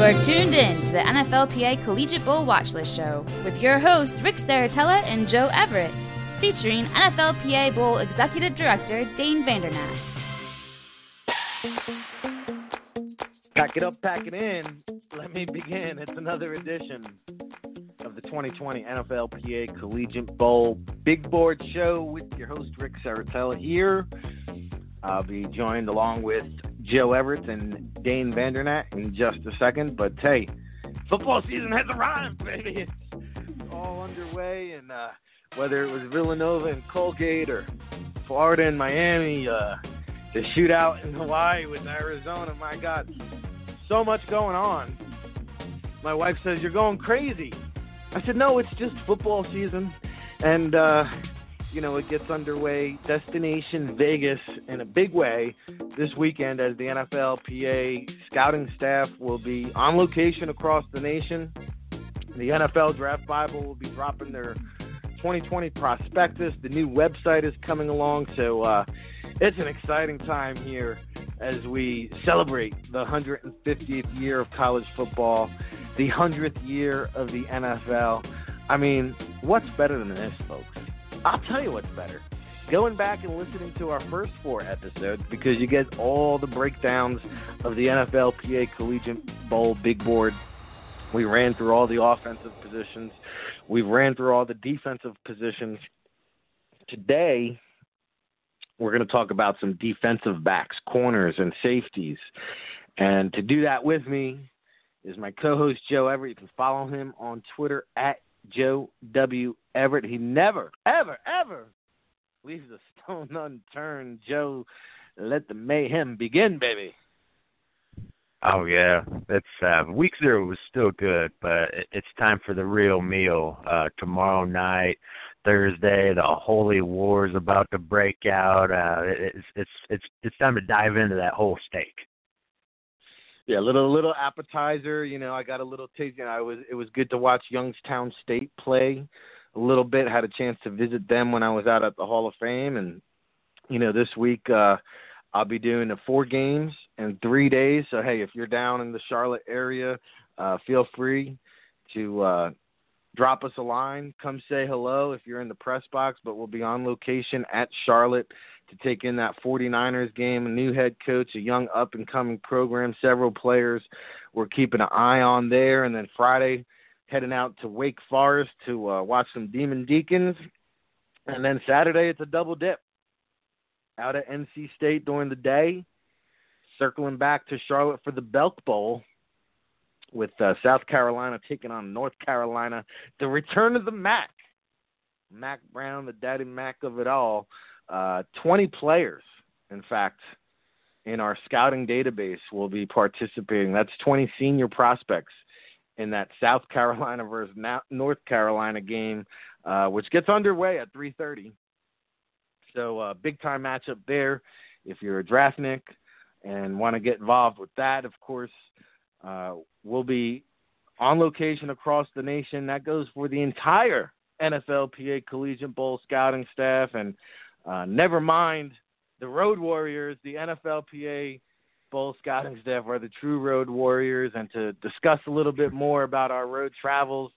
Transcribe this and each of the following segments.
You are tuned in to the NFLPA Collegiate Bowl Watchlist Show with your hosts Ric Serritella and Joe Everett, featuring NFLPA Bowl Executive Director Dane Vandernat. Pack it up, pack it in. Let me begin. It's another edition of the 2020 NFLPA Collegiate Bowl Big Board Show with your host Ric Serritella here. I'll be joined along with Joe Everett and Dane Vandernat in just a second. But hey, football season has arrived, baby. It's all underway, and uh, whether it was Villanova and Colgate or Florida and Miami, uh, the shootout in Hawaii with Arizona, my God, so much going on. My wife says, You're going crazy. I said, No, it's just football season. And, uh, you know, it gets underway. Destination Vegas in a big way this weekend as the NFLPA scouting staff will be on location across the nation. The NFL Draft Bible will be dropping their 2020 prospectus. The new website is coming along, so uh, it's an exciting time here as we celebrate the 150th year of college football, the 100th year of the NFL. I mean, what's better than this, folks? I'll tell you what's better. Going back and listening to our first four episodes because you get all the breakdowns of the NFLPA Collegiate Bowl Big Board. We ran through all the offensive positions. We ran through all the defensive positions. Today, we're going to talk about some defensive backs, corners, and safeties. And to do that with me is my co host, Joe Everett. You can follow him on Twitter at Joe W. Everett. He never, ever, ever leaves a stone unturned. Joe, let the mayhem begin, baby. Oh yeah, it's uh, week zero was still good, but it's time for the real meal. Uh, tomorrow night, Thursday, the holy war is about to break out. Uh, it's it's it's it's time to dive into that whole steak. Yeah, little little appetizer. You know, I got a little taste. You know, I was it was good to watch Youngstown State play a little bit. Had a chance to visit them when I was out at the Hall of Fame, and you know, this week uh, I'll be doing the four games in three days. So hey, if you're down in the Charlotte area, uh, feel free to uh, drop us a line. Come say hello if you're in the press box. But we'll be on location at Charlotte to take in that 49ers game. A new head coach, a young up and coming program, several players we're keeping an eye on there. And then Friday, heading out to Wake Forest to uh, watch some Demon Deacons. And then Saturday, it's a double dip out at NC State during the day, circling back to Charlotte for the Belk Bowl with uh, South Carolina taking on North Carolina. The return of the Mac. Mack Brown, the daddy Mac of it all. Uh, 20 players, in fact, in our scouting database will be participating. That's 20 senior prospects in that South Carolina versus North Carolina game, uh, which gets underway at 3:30. So, uh, big time matchup there. If you're a draftnik and want to get involved with that, of course, uh, we'll be on location across the nation. That goes for the entire NFLPA Collegiate Bowl scouting staff and uh, never mind the Road Warriors, the NFLPA Bowl scouting staff are the true Road Warriors. And to discuss a little bit more about our road travels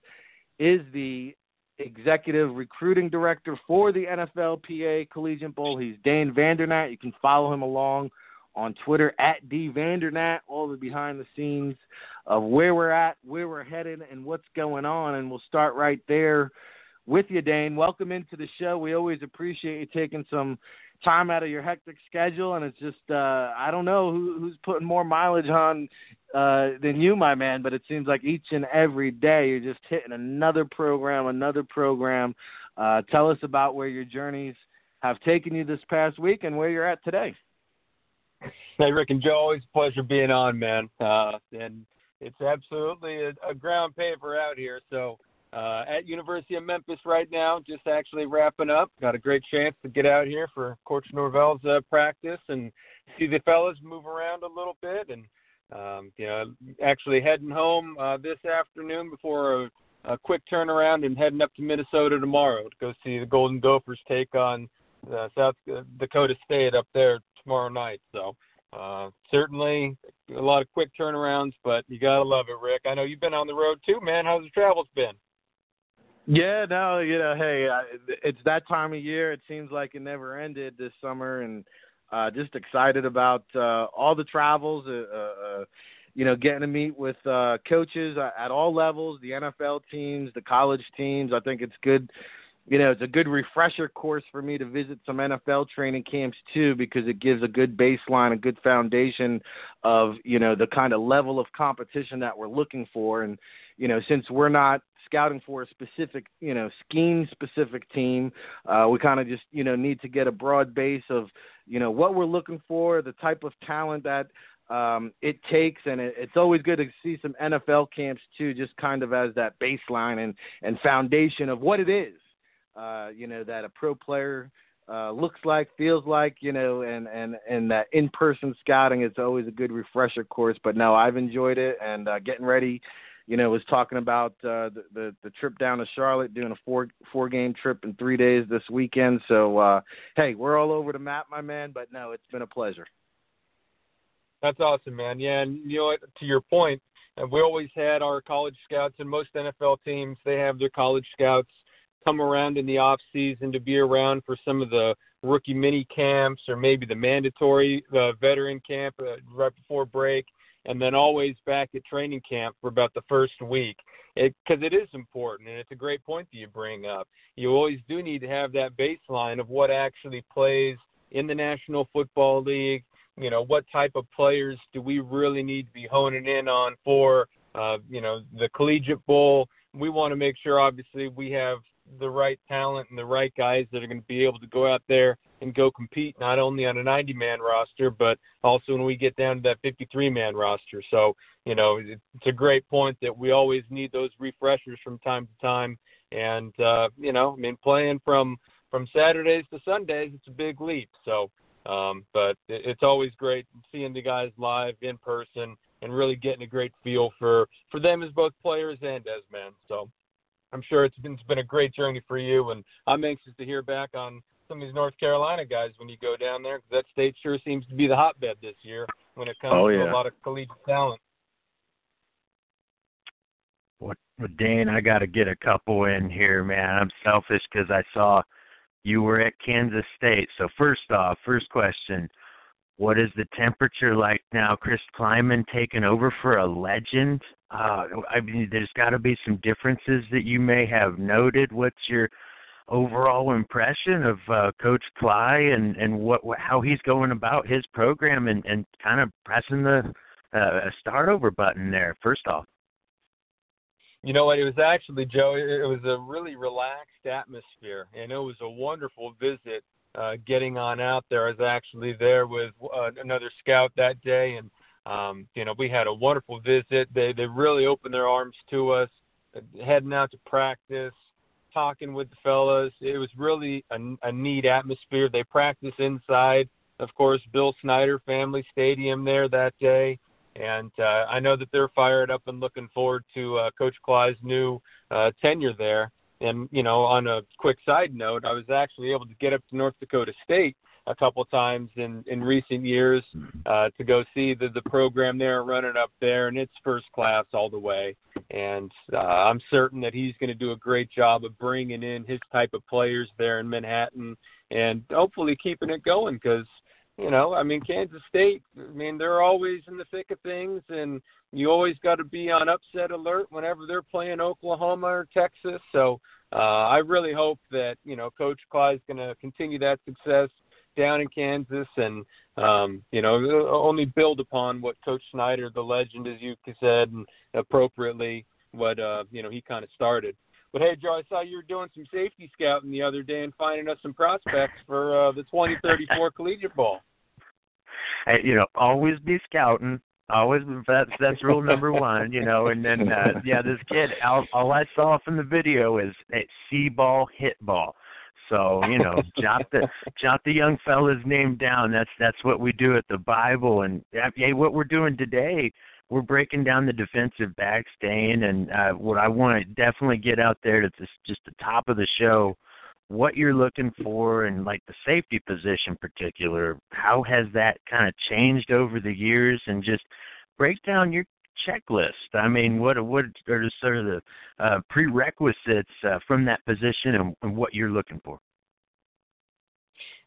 is the executive recruiting director for the NFLPA Collegiate Bowl. He's Dane Vandernat. You can follow him along on Twitter at D Vandernat, all the behind the scenes of where we're at, where we're headed, and what's going on. And we'll start right there with you, Dane. Welcome into the show. We always appreciate you taking some time out of your hectic schedule, and it's just uh, I don't know who, who's putting more mileage on uh, than you, my man. But it seems like each and every day you're just hitting another program, another program. Uh, tell us about where your journeys have taken you this past week and where you're at today. Hey, Rick and Joe, always a pleasure being on, man. Uh, and it's absolutely a, a ground paper out here. So uh, at University of Memphis right now, just actually wrapping up. Got a great chance to get out here for Coach Norvell's uh, practice and see the fellas move around a little bit, and um, you know, actually heading home uh, this afternoon before a, a quick turnaround and heading up to Minnesota tomorrow to go see the Golden Gophers take on uh, South Dakota State up there tomorrow night. So uh, certainly a lot of quick turnarounds, but you gotta love it, Rick. I know you've been on the road too, man. How's the travels been? Yeah, no, you know, hey, it's that time of year. It seems like it never ended this summer, and uh, just excited about uh, all the travels. Uh, uh, you know, getting to meet with uh, coaches at all levels, the NFL teams, the college teams. I think it's good. You know, it's a good refresher course for me to visit some NFL training camps too, because it gives a good baseline, a good foundation of you know the kind of level of competition that we're looking for. And you know, since we're not scouting for a specific, you know, scheme specific team. Uh, we kind of just, you know, need to get a broad base of, you know, what we're looking for, the type of talent that um, it takes, and it, it's always good to see some NFL camps too, just kind of as that baseline and and foundation of what it is. Uh, you know, that a pro player uh, looks like, feels like, you know, and and and that in-person scouting is always a good refresher course. But no, I've enjoyed it, and uh, getting ready you know, was talking about uh, the, the the trip down to Charlotte, doing a four four game trip in three days this weekend. So, uh, hey, we're all over the map, my man. But no, it's been a pleasure. That's awesome, man. Yeah, and you know? To your point, uh, we always had our college scouts, and most NFL teams they have their college scouts come around in the off season to be around for some of the rookie mini camps or maybe the mandatory uh, veteran camp uh, right before break and then always back at training camp for about the first week. Because it, it is important and it's a great point that you bring up. You always do need to have that baseline of what actually plays in the national football league. You know what type of players do we really need to be honing in on for uh, you know the collegiate bowl? We want to make sure obviously we have the right talent and the right guys that are going to be able to go out there and go compete not only on a 90 man roster, but also when we get down to that 53 man roster. So, you know, it's a great point that we always need those refreshers from time to time. And, uh, you know, I mean, playing from, from Saturdays to Sundays, it's a big leap. So, um, but it's always great seeing the guys live in person and really getting a great feel for, for them as both players and as men. So, I'm sure it's been it's been a great journey for you, and I'm anxious to hear back on some of these North Carolina guys when you go down there because that state sure seems to be the hotbed this year when it comes oh, yeah. to a lot of collegiate talent. Well, Dane, I got to get a couple in here, man. I'm selfish because I saw you were at Kansas State. So first off, first question: What is the temperature like now? Chris Klieman taking over for a legend. Uh, I mean, there's got to be some differences that you may have noted. What's your overall impression of uh, Coach Cly and and what, what how he's going about his program and and kind of pressing the uh, start over button there. First off, you know what? It was actually Joe. It was a really relaxed atmosphere, and it was a wonderful visit. Uh, getting on out there, I was actually there with uh, another scout that day, and um, you know we had a wonderful visit. They they really opened their arms to us, heading out to practice talking with the fellas. It was really a, a neat atmosphere. They practice inside, of course, Bill Snyder Family Stadium there that day. And uh, I know that they're fired up and looking forward to uh, Coach Cly's new uh, tenure there. And, you know, on a quick side note, I was actually able to get up to North Dakota State a couple times in in recent years uh, to go see the the program there running up there, and it's first class all the way. And uh, I'm certain that he's going to do a great job of bringing in his type of players there in Manhattan, and hopefully keeping it going because. You know, I mean, Kansas State. I mean, they're always in the thick of things, and you always got to be on upset alert whenever they're playing Oklahoma or Texas. So, uh, I really hope that you know Coach Cly's going to continue that success down in Kansas, and um, you know only build upon what Coach Snyder, the legend, as you said, and appropriately what uh, you know he kind of started. But hey, Joe, I saw you were doing some safety scouting the other day and finding us some prospects for uh, the 2034 Collegiate Bowl. Hey, you know, always be scouting. Always that's that's rule number one, you know. And then uh, yeah, this kid, all, all I saw from the video is a see ball, hit ball. So you know, jot the jot the young fella's name down. That's that's what we do at the Bible, and hey, what we're doing today, we're breaking down the defensive back stain, and uh, what I want to definitely get out there to just, just the top of the show what you're looking for and like the safety position particular how has that kind of changed over the years? And just break down your checklist. I mean what what are sort of the uh, prerequisites uh, from that position and, and, what you're looking for?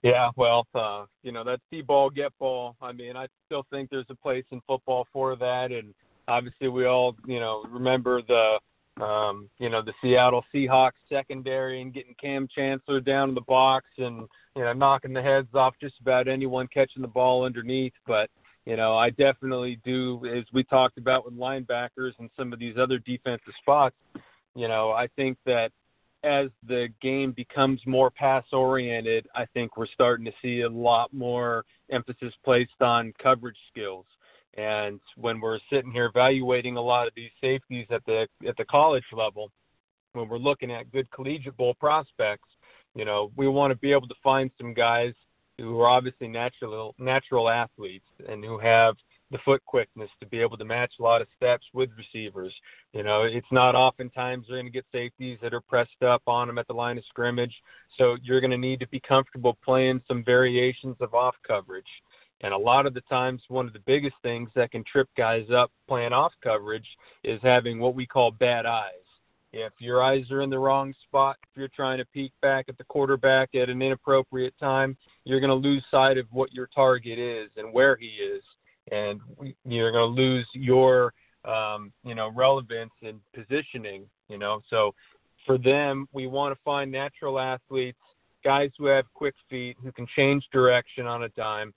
Yeah well uh, you know that see ball get ball. I mean i still think there's a place in football for that. And obviously we all you know remember the um, you know, the Seattle Seahawks secondary and getting Kam Chancellor down in the box and, you know, knocking the heads off just about anyone catching the ball underneath. But, you know, I definitely do, as we talked about with linebackers and some of these other defensive spots, you know, I think that as the game becomes more pass oriented, I think we're starting to see a lot more emphasis placed on coverage skills. And when we're sitting here evaluating a lot of these safeties at the at the college level, when we're looking at good collegiate bowl prospects, you know, we want to be able to find some guys who are obviously natural natural athletes and who have the foot quickness to be able to match a lot of steps with receivers. You know, it's not oftentimes they're going to get safeties that are pressed up on them at the line of scrimmage. So you're going to need to be comfortable playing some variations of off coverage. And a lot of the times, one of the biggest things that can trip guys up playing off coverage is having what we call bad eyes. If your eyes are in the wrong spot, if you're trying to peek back at the quarterback at an inappropriate time, you're going to lose sight of what your target is and where he is, and you're going to lose your, um, you know, relevance and positioning. You know, so for them, we want to find natural athletes, guys who have quick feet, who can change direction on a dime,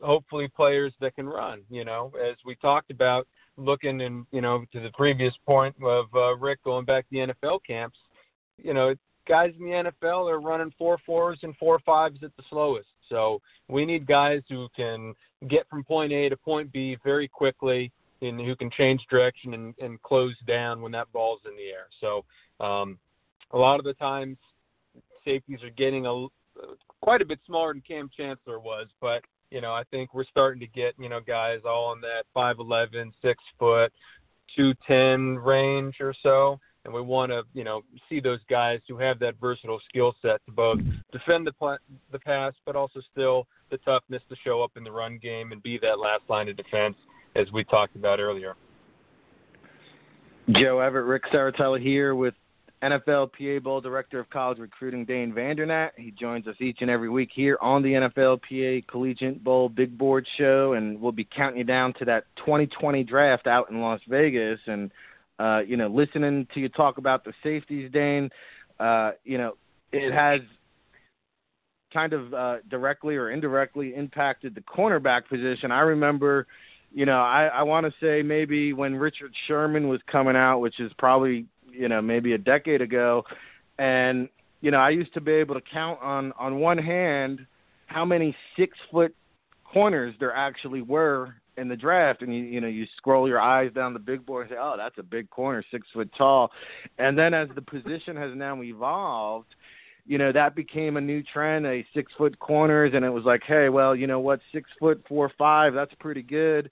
hopefully players that can run. You know, as we talked about, looking and you know to the previous point of uh, Rick going back to the NFL camps. You know, guys in the NFL are running four fours and four fives at the slowest. So we need guys who can get from point A to point B very quickly and who can change direction and, and close down when that ball's in the air. So um, a lot of the times safeties are getting a quite a bit smaller than Kam Chancellor was, but you know, I think we're starting to get, you know, guys all in that 5'11, 6 foot, 210 range or so. And we want to, you know, see those guys who have that versatile skill set to both defend the pl- the pass, but also still the toughness to show up in the run game and be that last line of defense, as we talked about earlier. Joe Everett, Ric Serritella here with NFL PA Bowl Director of College Recruiting Dane Vandernat. He joins us each and every week here on the NFL PA Collegiate Bowl Big Board Show, and we'll be counting you down to that 2020 draft out in Las Vegas. And uh, you know, listening to you talk about the safeties, Dane, uh, you know, it has kind of uh, directly or indirectly impacted the cornerback position. I remember, you know, I, I want to say maybe when Richard Sherman was coming out, which is probably you know maybe a decade ago, and you know I used to be able to count on on one hand how many six foot corners there actually were in the draft. And you you know you scroll your eyes down the big board and say oh that's a big corner six foot tall. And then as the position has now evolved you know that became a new trend a six foot corners. And it was like hey well you know what? Six foot four five that's pretty good.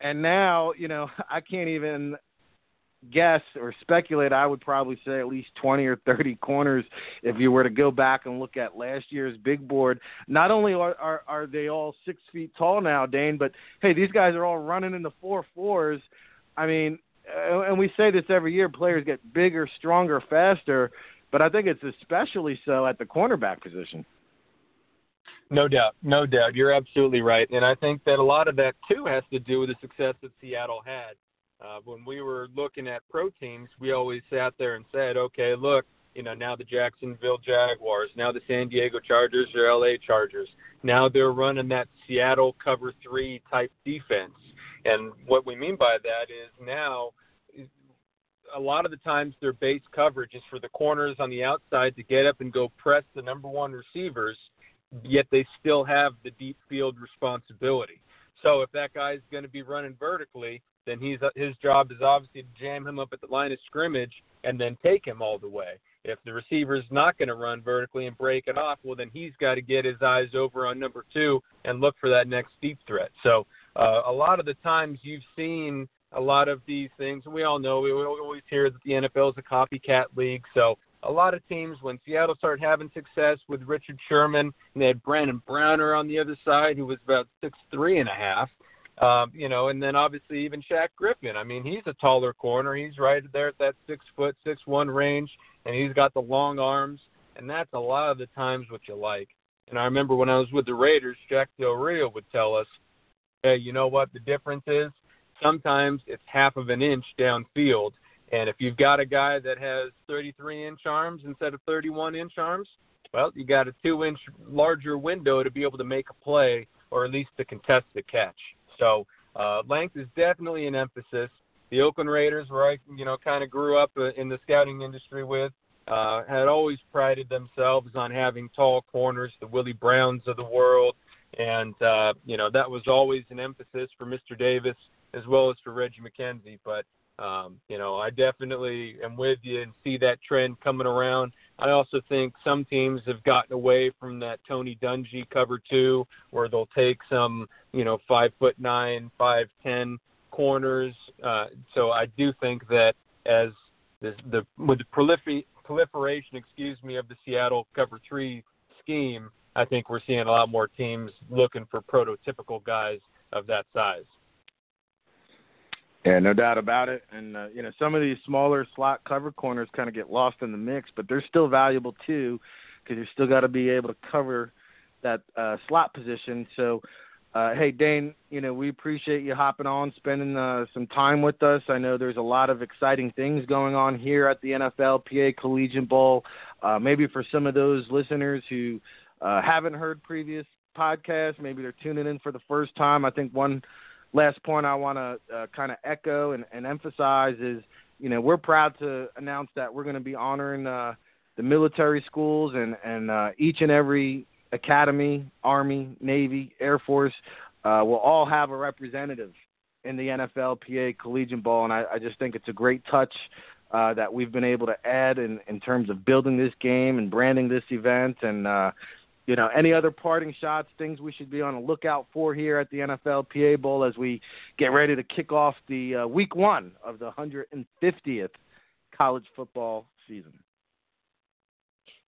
And now you know i can't even guess or speculate, I would probably say at least 20 or 30 corners if you were to go back and look at last year's big board. Not only are, are, are they all six feet tall now, Dane, but hey, these guys are all running in the four fours. I mean, and we say this every year players get bigger, stronger, faster, but I think it's especially so at the cornerback position. No doubt, no doubt. You're absolutely right, and I think that a lot of that too has to do with the success that Seattle had. Uh, when we were looking at pro teams, we always sat there and said, okay, look, you know, now the Jacksonville Jaguars, now the San Diego Chargers or LA Chargers. Now they're running that Seattle cover three type defense. And what we mean by that is now a lot of the times their base coverage is for the corners on the outside to get up and go press the number one receivers, yet they still have the deep field responsibility. So if that guy's going to be running vertically, then he's his job is obviously to jam him up at the line of scrimmage and then take him all the way. If the receiver's not going to run vertically and break it off, well then he's got to get his eyes over on number two and look for that next deep threat. So uh, a lot of the times you've seen a lot of these things. And we all know we always hear that the NFL is a copycat league. So a lot of teams when Seattle started having success with Richard Sherman and they had Brandon Browner on the other side who was about six three and a half. Um, you know, and then obviously even Shaq Griffin. I mean, he's a taller corner. He's right there at that six foot, six one range, and he's got the long arms, and that's a lot of the times what you like. And I remember when I was with the Raiders, Jack Del Rio would tell us, "Hey, you know what the difference is? Sometimes it's half of an inch downfield, and if you've got a guy that has 33 inch arms instead of 31 inch arms, well, you got a two inch larger window to be able to make a play or at least to contest the catch." So uh, length is definitely an emphasis. The Oakland Raiders, where I you know kind of grew up uh, in the scouting industry with, uh, had always prided themselves on having tall corners, the Willie Browns of the world, and uh, you know that was always an emphasis for Mr. Davis as well as for Reggie McKenzie. But um, you know I definitely am with you and see that trend coming around. I also think some teams have gotten away from that Tony Dungy cover two, where they'll take some, you know, five foot nine, five ten corners. Uh, so I do think that as this, the with the prolifer- proliferation, excuse me, of the Seattle cover three scheme, I think we're seeing a lot more teams looking for prototypical guys of that size. Yeah, no doubt about it. And uh, you know, some of these smaller slot cover corners kind of get lost in the mix, but they're still valuable too, because you still got to be able to cover that uh, slot position. So, uh, hey Dane, you know we appreciate you hopping on, spending uh, some time with us. I know there's a lot of exciting things going on here at the NFLPA Collegiate Bowl. Uh, maybe for some of those listeners who uh, haven't heard previous podcasts, maybe they're tuning in for the first time. I think one last point I want to uh, kind of echo and, and, emphasize is, you know, we're proud to announce that we're going to be honoring uh, the military schools and and each and every academy, Army, Navy, Air Force uh, will all have a representative in the NFLPA Collegiate Bowl, and I, I just think it's a great touch. Uh, that we've been able to add in, in terms of building this game and branding this event and uh, you know, any other parting shots, things we should be on the lookout for here at the NFLPA Bowl as we get ready to kick off the uh, week one of the 150th college football season?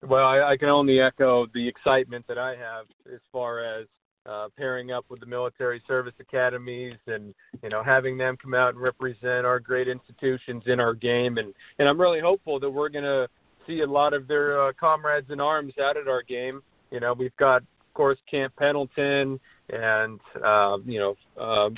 Well, I, I can only echo the excitement that I have as far as uh, pairing up with the military service academies and you know having them come out and represent our great institutions in our game and and I'm really hopeful that we're going to see a lot of their uh, comrades in arms out at our game you know, we've got, of course, Camp Pendleton, and uh, you know, um,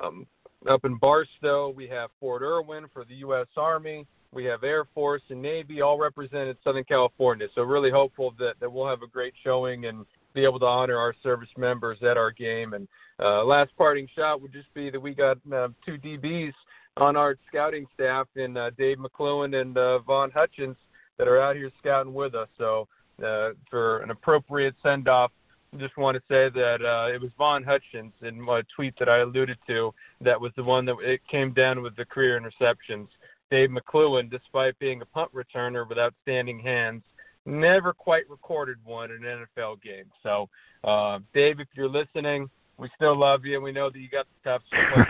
um, up in Barstow, we have Fort Irwin for the U.S. Army. We have Air Force and Navy, all represented Southern California. So really hopeful that, that we'll have a great showing and be able to honor our service members at our game. And uh, last parting shot would just be that we got uh, two DBs on our scouting staff in uh, Dave McCluen and uh, Vaughn Hutchins that are out here scouting with us. So uh, for an appropriate send off. I just want to say that uh, it was Vaughn Hutchins in my tweet that I alluded to that was the one that it came down with the career interceptions. Dave McCluen, despite being a punt returner with outstanding hands, never quite recorded one in an NFL game. So, uh, Dave, if you're listening, we still love you. We know that you got the tough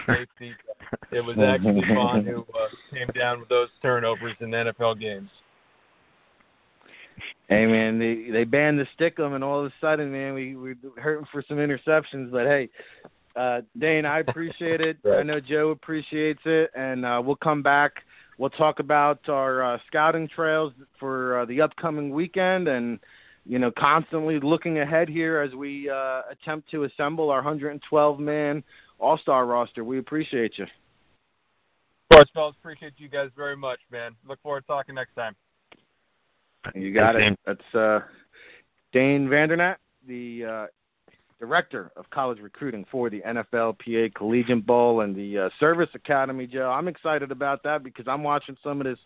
safety. It was actually Vaughn who uh, came down with those turnovers in NFL games. Hey man, they they banned the stickum, and all of a sudden, man, we we hurting for some interceptions. But hey, uh, Dane, I appreciate it. right. I know Joe appreciates it, and uh, we'll come back. We'll talk about our uh, scouting trails for uh, the upcoming weekend, and you know, constantly looking ahead here as we uh, attempt to assemble our 112 man All Star roster. We appreciate you. Of course, fellas, appreciate you guys very much, man. Look forward to talking next time. You got it. That's uh, Dane Vandernat, the uh, director of college recruiting for the NFLPA Collegiate Bowl and the uh, Service Academy, Joe. I'm excited about that because I'm watching some of this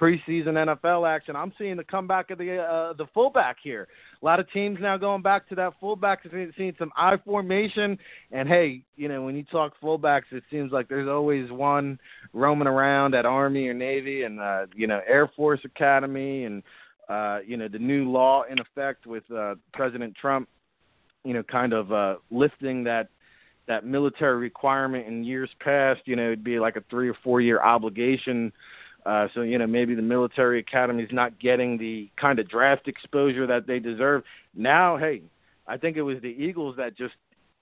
preseason NFL action. I'm seeing the comeback of the uh, the fullback here. A lot of teams now going back to that fullback, seeing some I formation. And hey, you know when you talk fullbacks, it seems like there's always one roaming around at Army or Navy and uh, you know Air Force Academy and uh, you know, the new law in effect with uh, President Trump, you know, kind of uh, lifting that that military requirement in years past. You know, it'd be like a three or four year obligation Uh, so you know maybe the military academy is not getting the kind of draft exposure that they deserve. Now, hey, I think it was the Eagles that just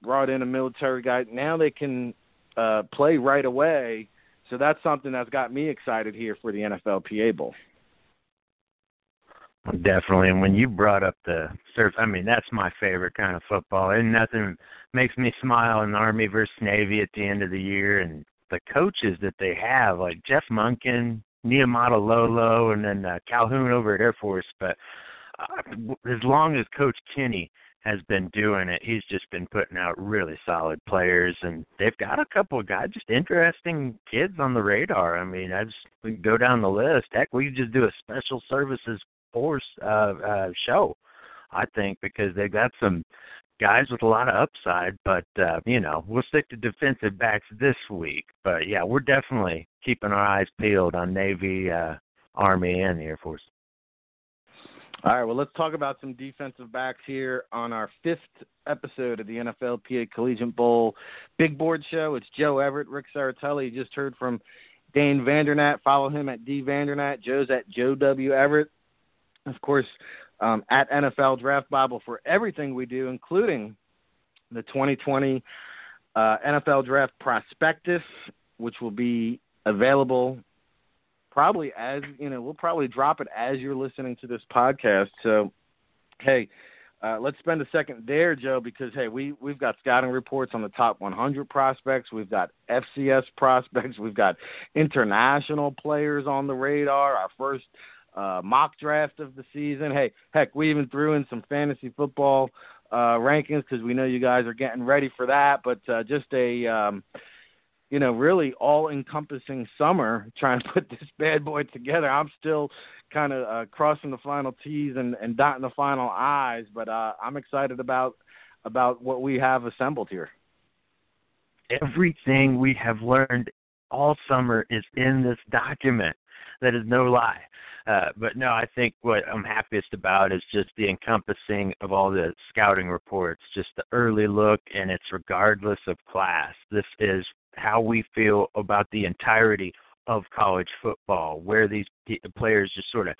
brought in a military guy. Now they can uh, play right away. So that's something that's got me excited here for the NFLPA Bowl. Definitely. And when you brought up the surf, I mean, that's my favorite kind of football. And nothing makes me smile in Army versus Navy at the end of the year. And the coaches that they have, like Jeff Monken, Niumatalolo, and then uh, Calhoun over at Air Force. But uh, as long as Coach Kinney has been doing it, he's just been putting out really solid players. And they've got a couple of guys, just interesting kids on the radar. I mean, I just we go down the list. Heck, we just do a special services force uh, uh, show. I think because they've got some guys with a lot of upside, but uh, you know we'll stick to defensive backs this week. But yeah, we're definitely keeping our eyes peeled on Navy, uh, Army, and the Air Force. All right, well, let's talk about some defensive backs here on our fifth episode of the NFLPA Collegiate Bowl Big Board Show. It's Joe Everett, Ric Serritella. You just heard from Dane Vandernat. Follow him at D Vandernat. Joe's at Joe W. Everett of course, um, at NFL Draft Bible for everything we do, including the 2020 uh, NFL Draft Prospectus, which will be available probably as you know we'll probably drop it as you're listening to this podcast. So hey uh, let's spend a second there joe because hey we we've got scouting reports on the top 100 prospects. We've got fcs prospects. We've got international players on the radar. Our first uh, mock draft of the season. Hey, heck, we even threw in some fantasy football uh, rankings because we know you guys are getting ready for that. But uh, just a, um, you know, really all-encompassing summer trying to put this bad boy together. I'm still kind of uh, crossing the final T's and, and dotting the final I's, but uh, I'm excited about about what we have assembled here. Everything we have learned all summer is in this document. That is no lie. Uh, but no, I think what I'm happiest about is just the encompassing of all the scouting reports, just the early look, and it's regardless of class. This is how we feel about the entirety of college football, where these players just sort of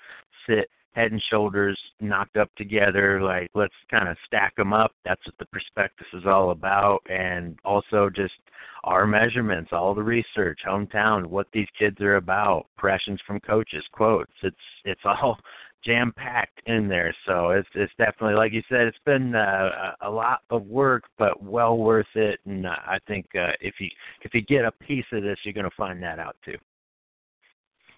sit head and shoulders knocked up together like let's kind of stack them up. That's what the prospectus is all about. And also just our measurements all the research hometown what these kids are about impressions from coaches quotes. It's it's all jam packed in there. So it's it's definitely like you said it's been uh, a lot of work but well worth it. And i think uh, if you if you get a piece of this you're going to find that out too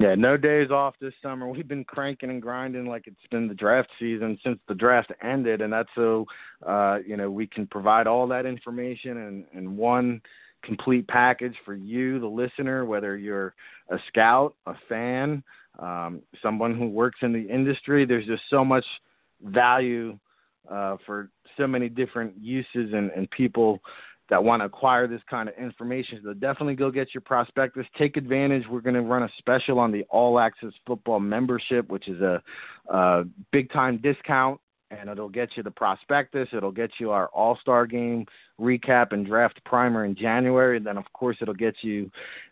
yeah, no days off this summer. We've been cranking and grinding like it's been the draft season since the draft ended, and that's so uh, you know we can provide all that information and one complete package for you, the listener, whether you're a scout, a fan, um, someone who works in the industry. There's just so much value uh, for so many different uses and, and people that want to acquire this kind of information. So definitely go get your prospectus. Take advantage. We're going to run a special on the All Access Football membership, which is a, a big time discount, and it'll get you the prospectus. It'll get you our All Star Game recap and draft primer in January. And then, of course, it'll get you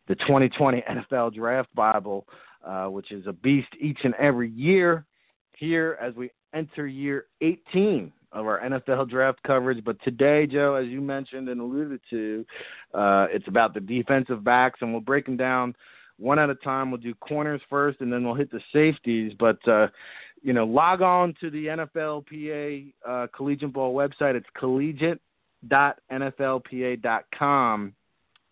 the 2020 NFL Draft Bible, uh, which is a beast each and every year. Here, as we enter year 18 of our NFL draft coverage. But today, Joe, as you mentioned and alluded to, uh, it's about the defensive backs, and we'll break them down one at a time. We'll do corners first, and then we'll hit the safeties. But uh, you know, log on to the NFLPA uh, Collegiate Bowl website. It's collegiate.nflpa.com.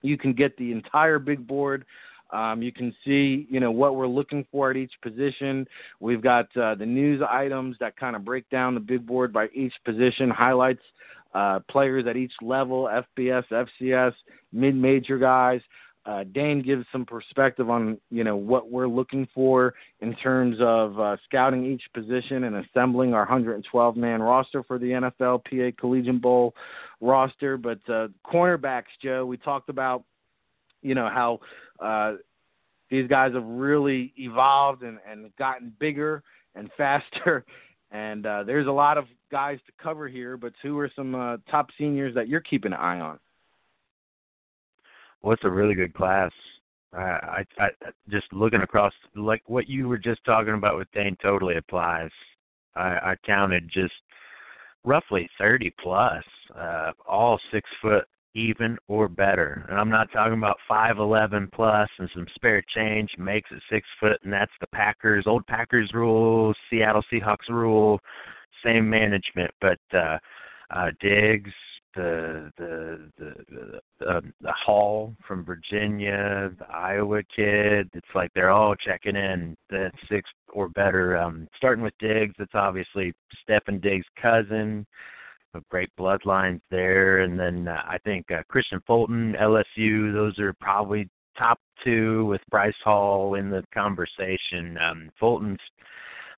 You can get the entire big board um, you can see, you know, what we're looking for at each position. We've got uh, the news items that kind of break down the big board by each position, highlights uh, players at each level, FBS, FCS, mid-major guys. Uh, Dane gives some perspective on, you know, what we're looking for in terms of uh, scouting each position and assembling our 112-man roster for the NFL PA Collegiate Bowl roster. But uh, cornerbacks, Joe, we talked about you know how uh, these guys have really evolved and, and gotten bigger and faster. And uh, there's a lot of guys to cover here, but who are some uh, top seniors that you're keeping an eye on? Well, it's a really good class. I, I, I just looking across, like what you were just talking about with Dane, totally applies. I, I counted just roughly 30 plus, uh, all six foot even or better. And I'm not talking about 5'11 plus and some spare change makes it six foot, and that's the Packers, old Packers rule, Seattle Seahawks rule, same management. But uh, uh, Diggs, the the the the, uh, the Hall from Virginia, the Iowa kid. It's like they're all checking in the six or better. Um, starting with Diggs, it's obviously Stephen Diggs' cousin. A great bloodlines there, and then uh, I think uh, Kristian Fulton, LSU. Those are probably top two with Bryce Hall in the conversation. Um, Fulton's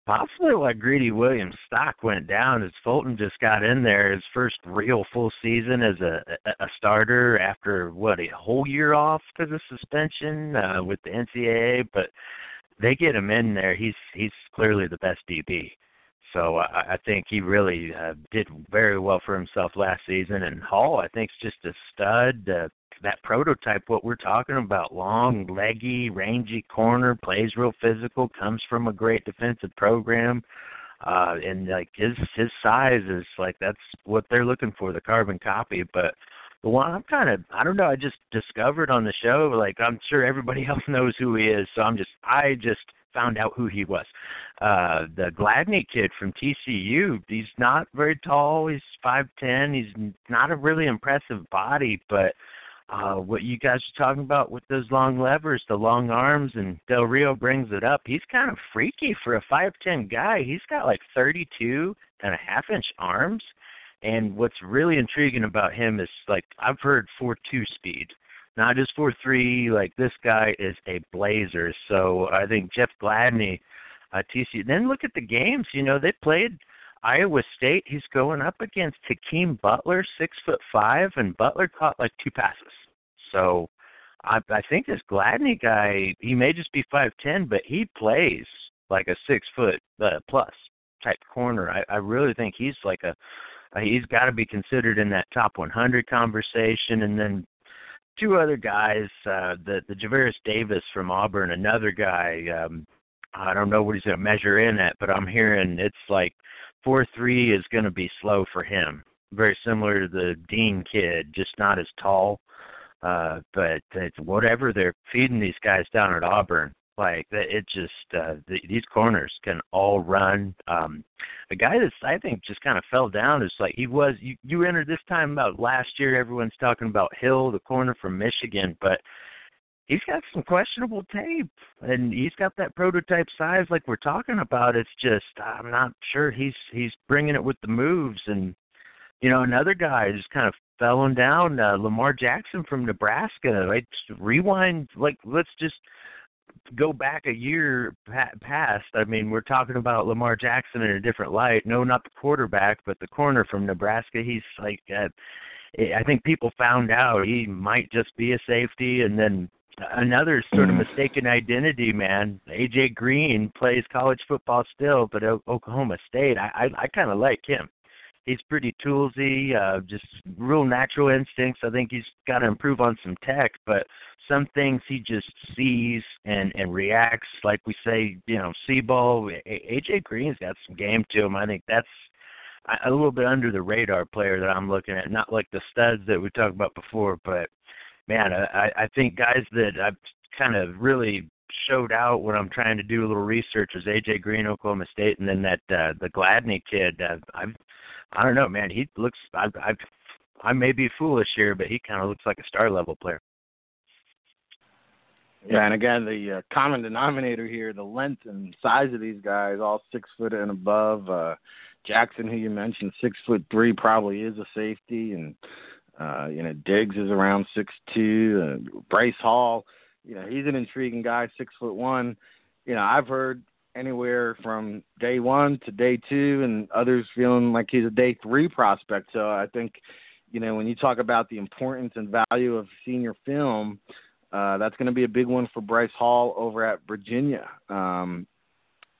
possibly why Greedy Williams' stock went down is Fulton just got in there his first real full season as a a starter after what a whole year off because of suspension uh, with the NCAA, but they get him in there. He's he's clearly the best DB. So I, I think he really uh, did very well for himself last season. And Hall, I think, is just a stud. Uh, that prototype, what we're talking about, long, leggy, rangy corner, plays real physical, comes from a great defensive program. Uh, and like his his size is like that's what they're looking for, the carbon copy. But the one I'm kind of I don't know, I just discovered on the show, like I'm sure everybody else knows who he is, so I'm just I just found out who he was. Uh the Gladney kid from TCU, he's not very tall, he's five ten, he's not a really impressive body, but uh, what you guys are talking about with those long levers, the long arms, and Del Rio brings it up. He's kind of freaky for a 5'10 guy. He's got like 32 and a half inch arms. And what's really intriguing about him is like I've heard 4 2 speed, not just 4 3. Like this guy is a blazer. So I think Jeff Gladney, uh, TCU. Then look at the games. You know, they played Iowa State. He's going up against Hakeem Butler, six foot five, and Butler caught like two passes. So I, I think this Gladney guy, he may just be five ten, but he plays like a six foot uh, plus type corner. I, I really think he's like a he's got to be considered in that top 100 conversation. And then two other guys, uh, the the Javaris Davis from Auburn, another guy. Um, I don't know what he's going to measure in at, but I'm hearing it's like four three is going to be slow for him. Very similar to the Dean kid, just not as tall. Uh, but it's whatever they're feeding these guys down at Auburn, like that it just uh, the, these corners can all run. Um, a guy that's I think just kind of fell down is like he was. You you entered this time about last year. Everyone's talking about Hill, the corner from Michigan, but he's got some questionable tape, and he's got that prototype size like we're talking about. It's just I'm not sure he's he's bringing it with the moves and you know, another guy just kind of felling down, uh, Lamar Jackson from Nebraska. Right, rewind, like let's just go back a year past. I mean, we're talking about Lamar Jackson in a different light. No, not the quarterback, but the corner from Nebraska. He's like, uh, I think people found out he might just be a safety, and then another sort of mm. mistaken identity, man. AJ Green plays college football still, but Oklahoma State. I I, I kind of like him he's pretty toolsy, uh, just real natural instincts. I think he's got to improve on some tech, but some things he just sees and and reacts like we say, you know, see ball. AJ Green's got some game to him. I think that's a little bit under the radar player that I'm looking at. Not like the studs that we talked about before, but man, I I think guys that I've kind of really showed out when I'm trying to do a little research is AJ Green, Oklahoma State, and then that uh, the Gladney kid. Uh, I've I don't know, man. He looks. I I I may be foolish here, but he kind of looks like a star level player. Yeah, and again, the uh, common denominator here, the length and size of these guys, all six foot and above. Uh, Jackson, who you mentioned, six foot three, probably is a safety, and uh, you know Diggs is around six two. Uh, Bryce Hall, you know, he's an intriguing guy, six foot one. You know, I've heard anywhere from day one to day two, and others feeling like he's a day three prospect. So I think, you know, when you talk about the importance and value of senior film, uh, that's going to be a big one for Bryce Hall over at Virginia. Um,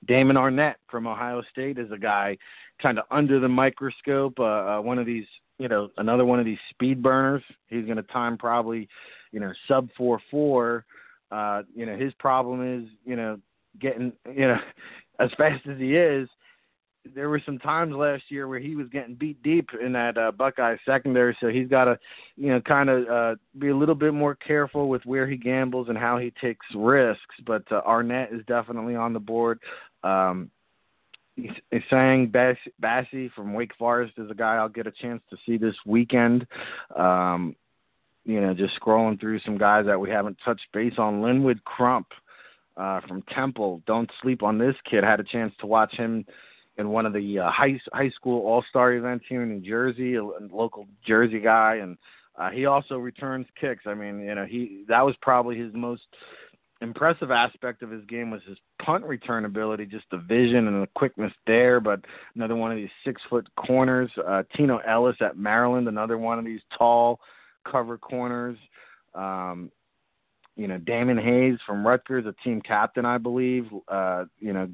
Damon Arnette from Ohio State is a guy kind of under the microscope, uh, uh, one of these, you know, another one of these speed burners. He's going to time probably, you know, sub four four Uh, you know, his problem is, you know, getting, you know, as fast as he is, there were some times last year where he was getting beat deep in that uh, Buckeye secondary, so he's got to, you know, kind of uh, be a little bit more careful with where he gambles and how he takes risks. But uh, Arnette is definitely on the board. Um, he's, saying Bass, from Wake Forest is a guy I'll get a chance to see this weekend. Um, you know, just scrolling through some guys that we haven't touched base on. Linwood Crump uh, from Temple. Don't sleep on this kid. Had a chance to watch him in one of the uh, high high school all star events here in New Jersey, a, a local Jersey guy, and uh, he also returns kicks. I mean, you know, he that was probably his most impressive aspect of his game was his punt return ability, just the vision and the quickness there. But another one of these six foot corners, uh, Tino Ellis at Maryland, another one of these tall cover corners. Um, you know, Damon Hayes from Rutgers, a team captain, I believe. Uh, you know,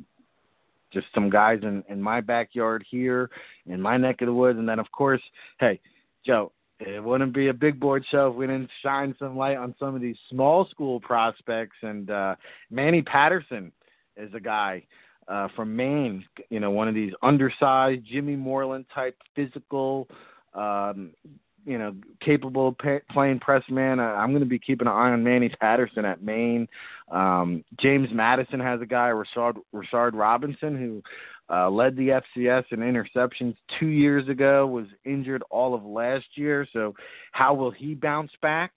just some guys in in my backyard here, in my neck of the woods, and then of course, hey, Joe, it wouldn't be a big board show if we didn't shine some light on some of these small school prospects. And uh, Manny Patterson is a guy uh, from Maine, you know, one of these undersized Jimmy Moreland type physical, um, you know, capable pay, playing press man. I, I'm going to be keeping an eye on Manny Patterson at Maine. Um, James Madison has a guy, Rashad, Rashad Robinson, who uh, led the FCS in interceptions two years ago, was injured all of last year. So, how will he bounce back?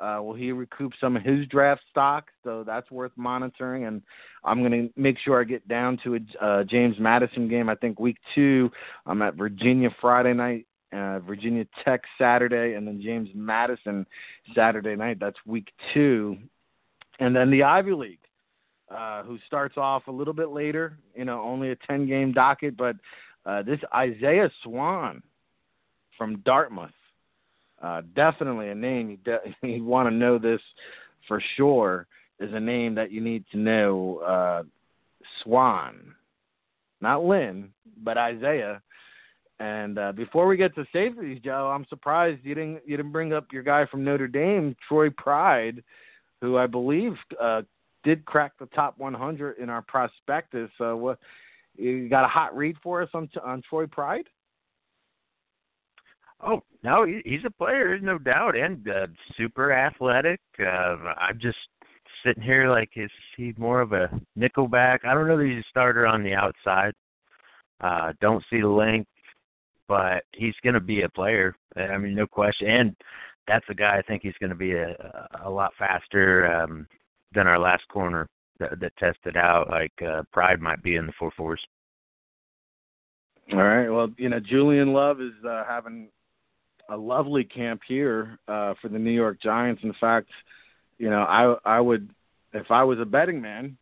Uh, will he recoup some of his draft stock? So that's worth monitoring. And I'm going to make sure I get down to a uh, James Madison game. I think week two, I'm at Virginia Friday night uh, Virginia Tech Saturday, and then James Madison Saturday night. That's week two, and then the Ivy League, uh, who starts off a little bit later. You know, only a ten game docket, but uh, this Isaiah Swann from Dartmouth, uh, definitely a name you, de- you want to know this for sure. Is a name that you need to know. Uh, Swann, not Lynn, but Isaiah and uh, before we get to safeties, Joe, I'm surprised you didn't you didn't bring up your guy from Notre Dame, Troy Pride, who I believe uh, did crack the top 100 in our prospectus. Uh, what you got a hot read for us on on Troy Pride? Oh no, he's a player, no doubt, and uh, super athletic. Uh, I'm just sitting here like is he more of a nickelback? I don't know that he's a starter on the outside. Uh, don't see the length but he's going to be a player. I mean, no question. And that's a guy I think he's going to be a a lot faster um, than our last corner that, that tested out. Like uh, Pride might be in the four fours. All right. Well, you know, Julian Love is uh, having a lovely camp here uh, for the New York Giants. In fact, you know, I I would if I was a betting man,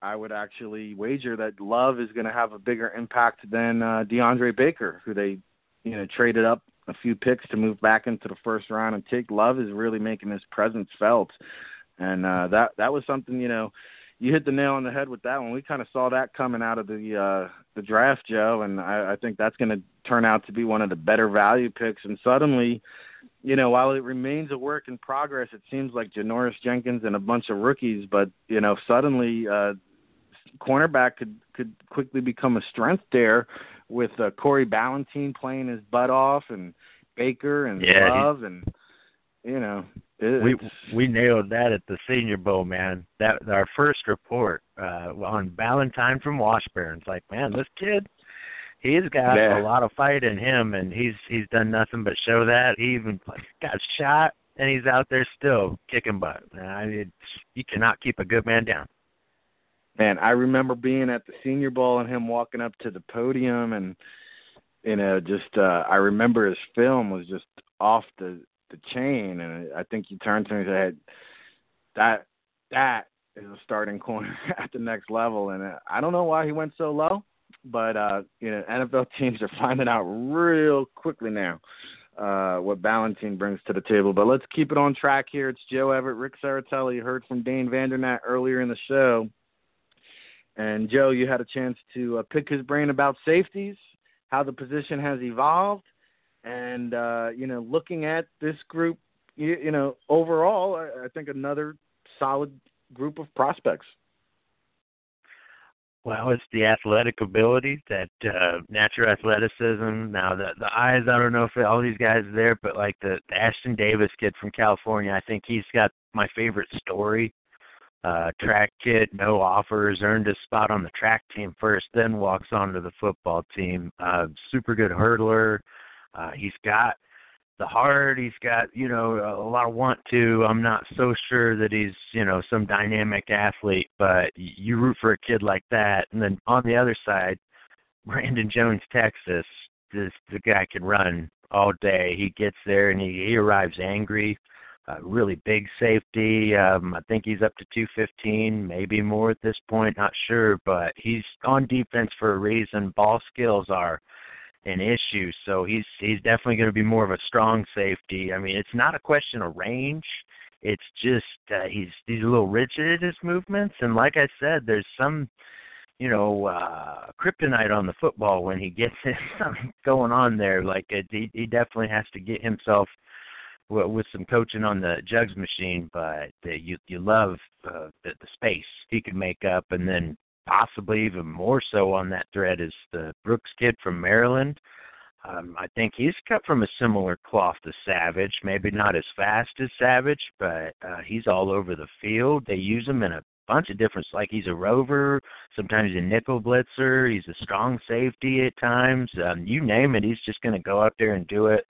I would actually wager that Love is going to have a bigger impact than uh, DeAndre Baker, who they you know, traded up a few picks to move back into the first round and take Love is really making his presence felt. And uh that that was something, you know, you hit the nail on the head with that one. We kind of saw that coming out of the uh the draft, Joe, and I, I think that's going to turn out to be one of the better value picks. And suddenly, you know, while it remains a work in progress, it seems like Janoris Jenkins and a bunch of rookies, but you know, suddenly uh cornerback could could quickly become a strength there with uh, Corey Ballentine playing his butt off and Baker and yeah, Love and you know it, we we nailed that at the Senior Bowl, man. That our first report uh, on Ballentine from Washburn. It's like, man, this kid, he's got yeah. a lot of fight in him, and he's he's done nothing but show that. He even got shot, and he's out there still kicking butt. I mean, you cannot keep a good man down man, I remember being at the Senior Bowl and him walking up to the podium, and you know, just uh, I remember his film was just off the the chain, and I think he turned to me and said, "That that is a starting corner at the next level," and uh, I don't know why he went so low, but uh, you know, NFL teams are finding out real quickly now. Uh, what Ballentine brings to the table. But let's keep it on track here. It's Joe Everett, Ric Serritella. You heard from Dane Vandernat earlier in the show. And Joe, you had a chance to uh, pick his brain about safeties, how the position has evolved, and uh, you know, looking at this group, you, you know, overall, I, I think another solid group of prospects. Well, it's the athletic ability, that uh, natural athleticism. Now, the the eyes, I don't know if all these guys are there, but like the, the Ashtyn Davis kid from California, I think he's got my favorite story. Uh, track kid, no offers, earned a spot on the track team first, then walks onto the football team. Uh, super good hurdler. Uh, he's got the heart. He's got you know a lot of want to. I'm not so sure that he's you know some dynamic athlete, but you root for a kid like that. And then on the other side, Brandon Jones, Texas. This the guy can run all day. He gets there and he, he arrives angry. Really big safety. Um, I think he's up to 215, maybe more at this point. Not sure, but he's on defense for a reason. Ball skills are an issue. So he's he's definitely going to be more of a strong safety. I mean, it's not a question of range. It's just uh, he's he's a little rigid in his movements, and like I said, there's some you know uh kryptonite on the football when he gets something going on there. Like it, he he definitely has to get himself with some coaching on the jugs machine, but uh, you you love uh, the, the space he can make up, and then possibly even more so on that thread is the Brooks kid from Maryland. Um, I think he's cut from a similar cloth to Savage. Maybe not as fast as Savage, but uh, he's all over the field. They use him in a bunch of different. Like he's a rover, sometimes a nickel blitzer. He's a strong safety at times. Um, you name it, he's just going to go out there and do it.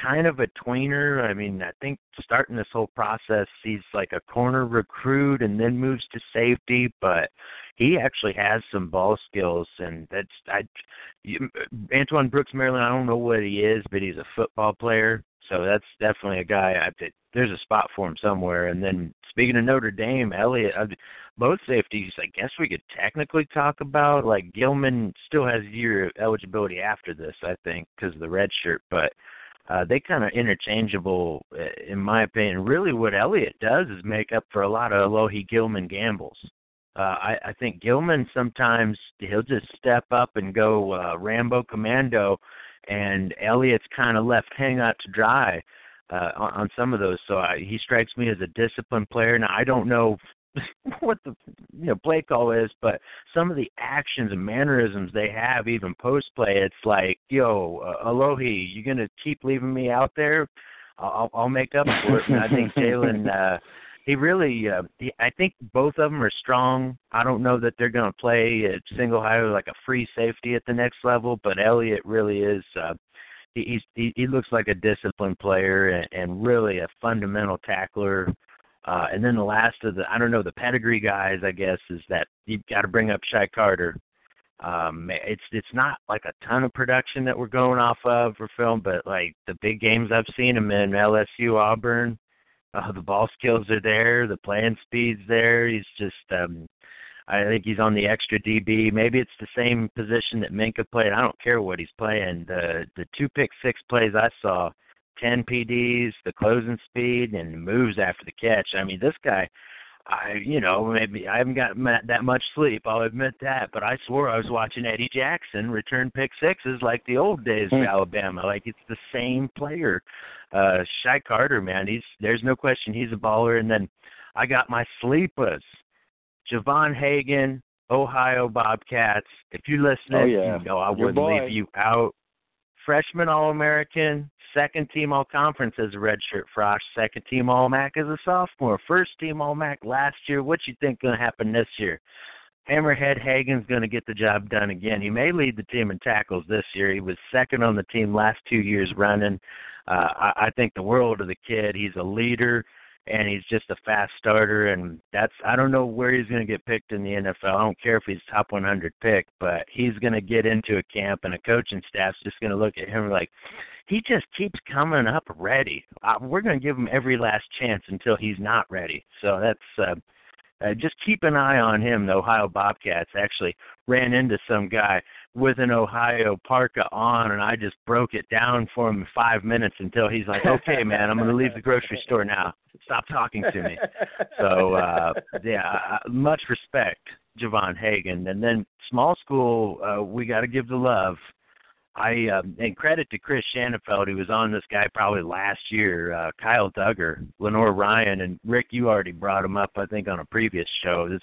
Kind of a tweener. I mean, I think starting this whole process, he's like a corner recruit and then moves to safety, but he actually has some ball skills, and that's I. You, Antoine Brooks Maryland. I don't know what he is, but he's a football player, so that's definitely a guy. I think there's a spot for him somewhere. And then speaking of Notre Dame, Elliott, I, both safeties. I guess we could technically talk about like Gilman still has year eligibility after this, I think, because of the red shirt, but. Uh, they kind of interchangeable, uh, in my opinion. Really, what Elliott does is make up for a lot of Alohi Gilman gambles. Uh, I, I think Gilman sometimes he'll just step up and go uh, Rambo Commando, and Elliott's kind of left hang out to dry uh, on, on some of those. So I, he strikes me as a disciplined player. Now I don't know what the you know play call is, but some of the actions and mannerisms they have, even post play, it's like, yo, uh, Alohi, you gonna keep leaving me out there? I'll, I'll make up for it. And I think Jalen. Uh, he really uh, he, I think both of them are strong. I don't know that they're going to play at single high or like a free safety at the next level, but Elliott really is uh he he's, he, he looks like a disciplined player and, and really a fundamental tackler. Uh and then the last of the I don't know the pedigree guys I guess is that you've got to bring up Shy Carter. Um it's it's not like a ton of production that we're going off of for film, but like the big games I've seen him in LSU, Auburn, uh, the ball skills are there, the playing speed's there. He's just um I think he's on the extra DB. Maybe it's the same position that Minkah played. I don't care what he's playing. The the two pick six plays I saw, ten PDs, the closing speed, and moves after the catch. I mean, this guy, I you know maybe I haven't got that much sleep. I'll admit that, but I swore I was watching Eddie Jackson return pick sixes like the old days of hmm. Alabama. Like it's the same player. Uh Shy Carter, man, he's there's no question he's a baller. And then I got my sleepers. Javon Hagan, Ohio Bobcats. If you listen, oh, yeah. you know I wouldn't leave you out. Freshman All American, second team All Conference as a redshirt frosh, second team All MAC as a sophomore, first team All MAC last year. What you think going to happen this year? Hammerhead Hagan's going to get the job done again. He may lead the team in tackles this year. He was second on the team last two years running. Uh, I, I think the world of the kid. He's a leader and he's just a fast starter and that's I don't know where he's going to get picked in the NFL. I don't care if he's top 100 pick, but he's going to get into a camp and a coaching staff's just going to look at him like he just keeps coming up ready. Uh, we're going to give him every last chance until he's not ready. So that's uh, uh, just keep an eye on him. The Ohio Bobcats actually ran into some guy with an Ohio parka on, and I just broke it down for him in five minutes until he's like, "Okay, man, I'm going to leave the grocery store now. Stop talking to me." So uh, yeah, uh, much respect, Javon Hagan. And then small school, uh, we got to give the love I um, and credit to Chris Shanafelt, who was on this guy probably last year. Uh, Kyle Dugger, Lenoir-Rhyne, and Rick. You already brought him up, I think, on a previous show. This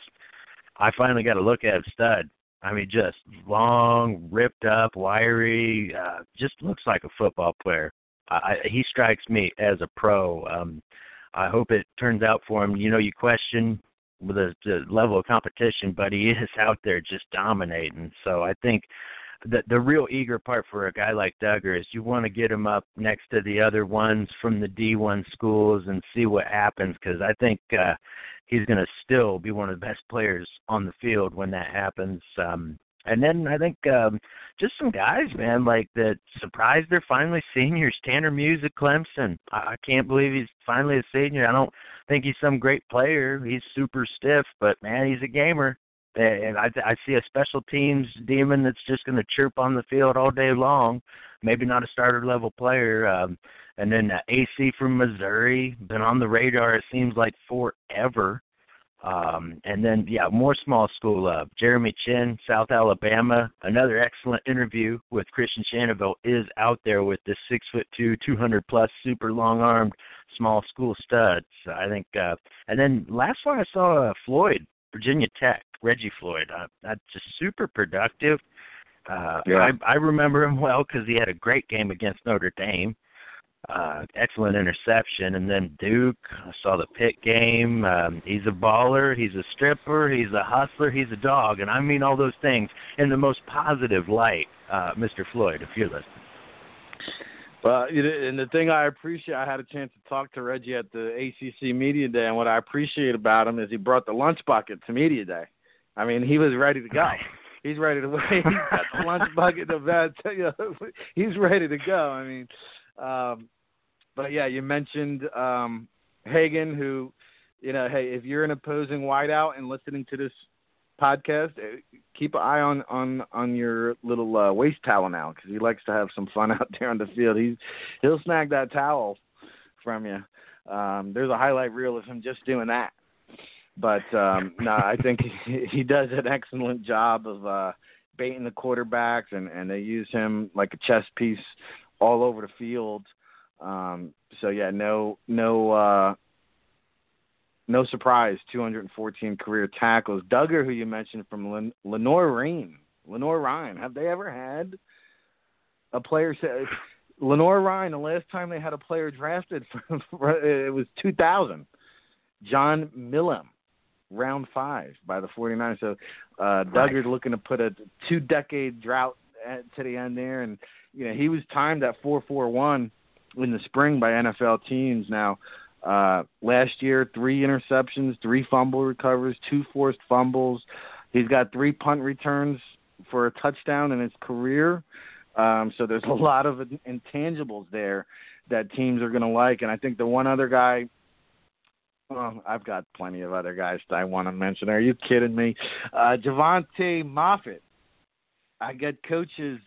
I finally got to look at stud. I mean, just long, ripped up, wiry. Uh, just looks like a football player. I, he strikes me as a pro. Um, I hope it turns out for him. You know, you question the, the level of competition, but he is out there just dominating. So I think the the real eager part for a guy like Dugger is you want to get him up next to the other ones from the D1 schools and see what happens because I think uh, he's going to still be one of the best players on the field when that happens. Um, and then I think um, just some guys, man, like that surprised they're finally seniors. Tanner Muse at Clemson. I, I can't believe he's finally a senior. I don't think he's some great player. He's super stiff, but man, he's a gamer and I, I see a special teams demon that's just going to chirp on the field all day long. Maybe not a starter level player. Um, and then uh, AC from Missouri, been on the radar. It seems like forever. Um, and then yeah, more small school. Uh, Jeremy Chinn, South Alabama. Another excellent interview with Christian Shanafelt is out there with this six foot two, two hundred plus, super long armed small school studs. I think. Uh, and then last one I saw uh, Floyd, Virginia Tech. Reggie Floyd. Uh, that's just super productive. Uh, yeah. I, I remember him well because he had a great game against Notre Dame. Uh, excellent interception, and then Duke. I saw the Pitt game. Um, he's a baller. He's a stripper. He's a hustler. He's a dog, and I mean all those things in the most positive light, uh, Mr. Floyd. If you're listening. Well, and the thing I appreciate, I had a chance to talk to Reggie at the ACC Media Day, and what I appreciate about him is he brought the lunch bucket to Media Day. I mean, he was ready to go. He's ready to wait. He's got the lunch bucket, the bed. You know, he's ready to go. I mean, um, but yeah, you mentioned um, Hagan, who, you know, hey, if you're an opposing wideout and listening to this podcast, eh, keep an eye on on on your little uh, waist towel now because he likes to have some fun out there on the field. He's he'll snag that towel from you. Um, there's a highlight reel of him just doing that. But um, no, I think he, he does an excellent job of uh, baiting the quarterbacks, and and they use him like a chess piece all over the field. Um, so yeah, no no uh, no surprise, 214 career tackles. Dugger, who you mentioned from Len- Lenoir-Rhyne, Lenoir-Rhyne, have they ever had a player say Lenoir-Rhyne? The last time they had a player drafted, it was 2000. John Milem round five by the 49ers. So uh, Dugger's looking to put a two decade drought at, to the end there, and you know he was timed at 4.41 in the spring by NFL teams. Now uh, last year, three interceptions, three fumble recovers, two forced fumbles. He's got three punt returns for a touchdown in his career. Um, so there's a lot of intangibles there that teams are going to like. And I think the one other guy I've got plenty of other guys that I want to mention. Are you kidding me? Uh, Jovante Moffatt. I get coaches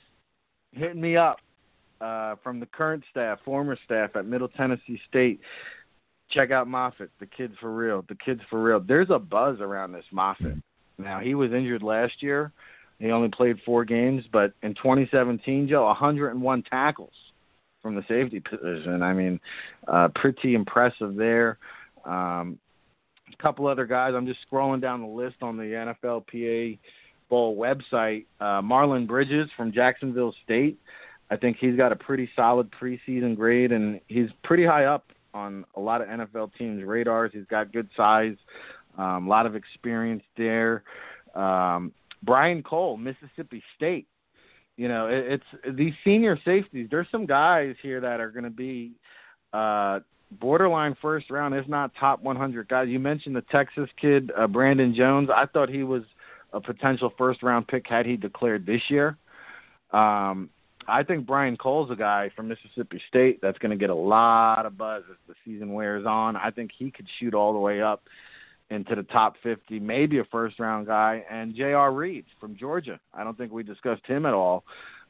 hitting me up uh, from the current staff, former staff at Middle Tennessee State. Check out Moffatt. The kid's for real. The kid's for real. There's a buzz around this Moffatt. Now he was injured last year. He only played four games, but in 2017, Joe, 101 tackles from the safety position. I mean, uh, pretty impressive there. Um, a couple other guys. I'm just scrolling down the list on the NFLPA Bowl website. Uh, Marlon Bridges from Jacksonville State. I think he's got a pretty solid preseason grade, and he's pretty high up on a lot of NFL teams' radars. He's got good size, um, a lot of experience there. Um, Brian Cole, Mississippi State. You know, it, it's these senior safeties. There's some guys here that are going to be uh, borderline first round, if not top 100 guys. You mentioned the Texas kid, uh, Brandon Jones. I thought he was a potential first round pick had he declared this year. Um, I think Brian Cole's a guy from Mississippi State that's going to get a lot of buzz as the season wears on. I think he could shoot all the way up into the top 50, maybe a first round guy. And J.R. Reed from Georgia. I don't think we discussed him at all.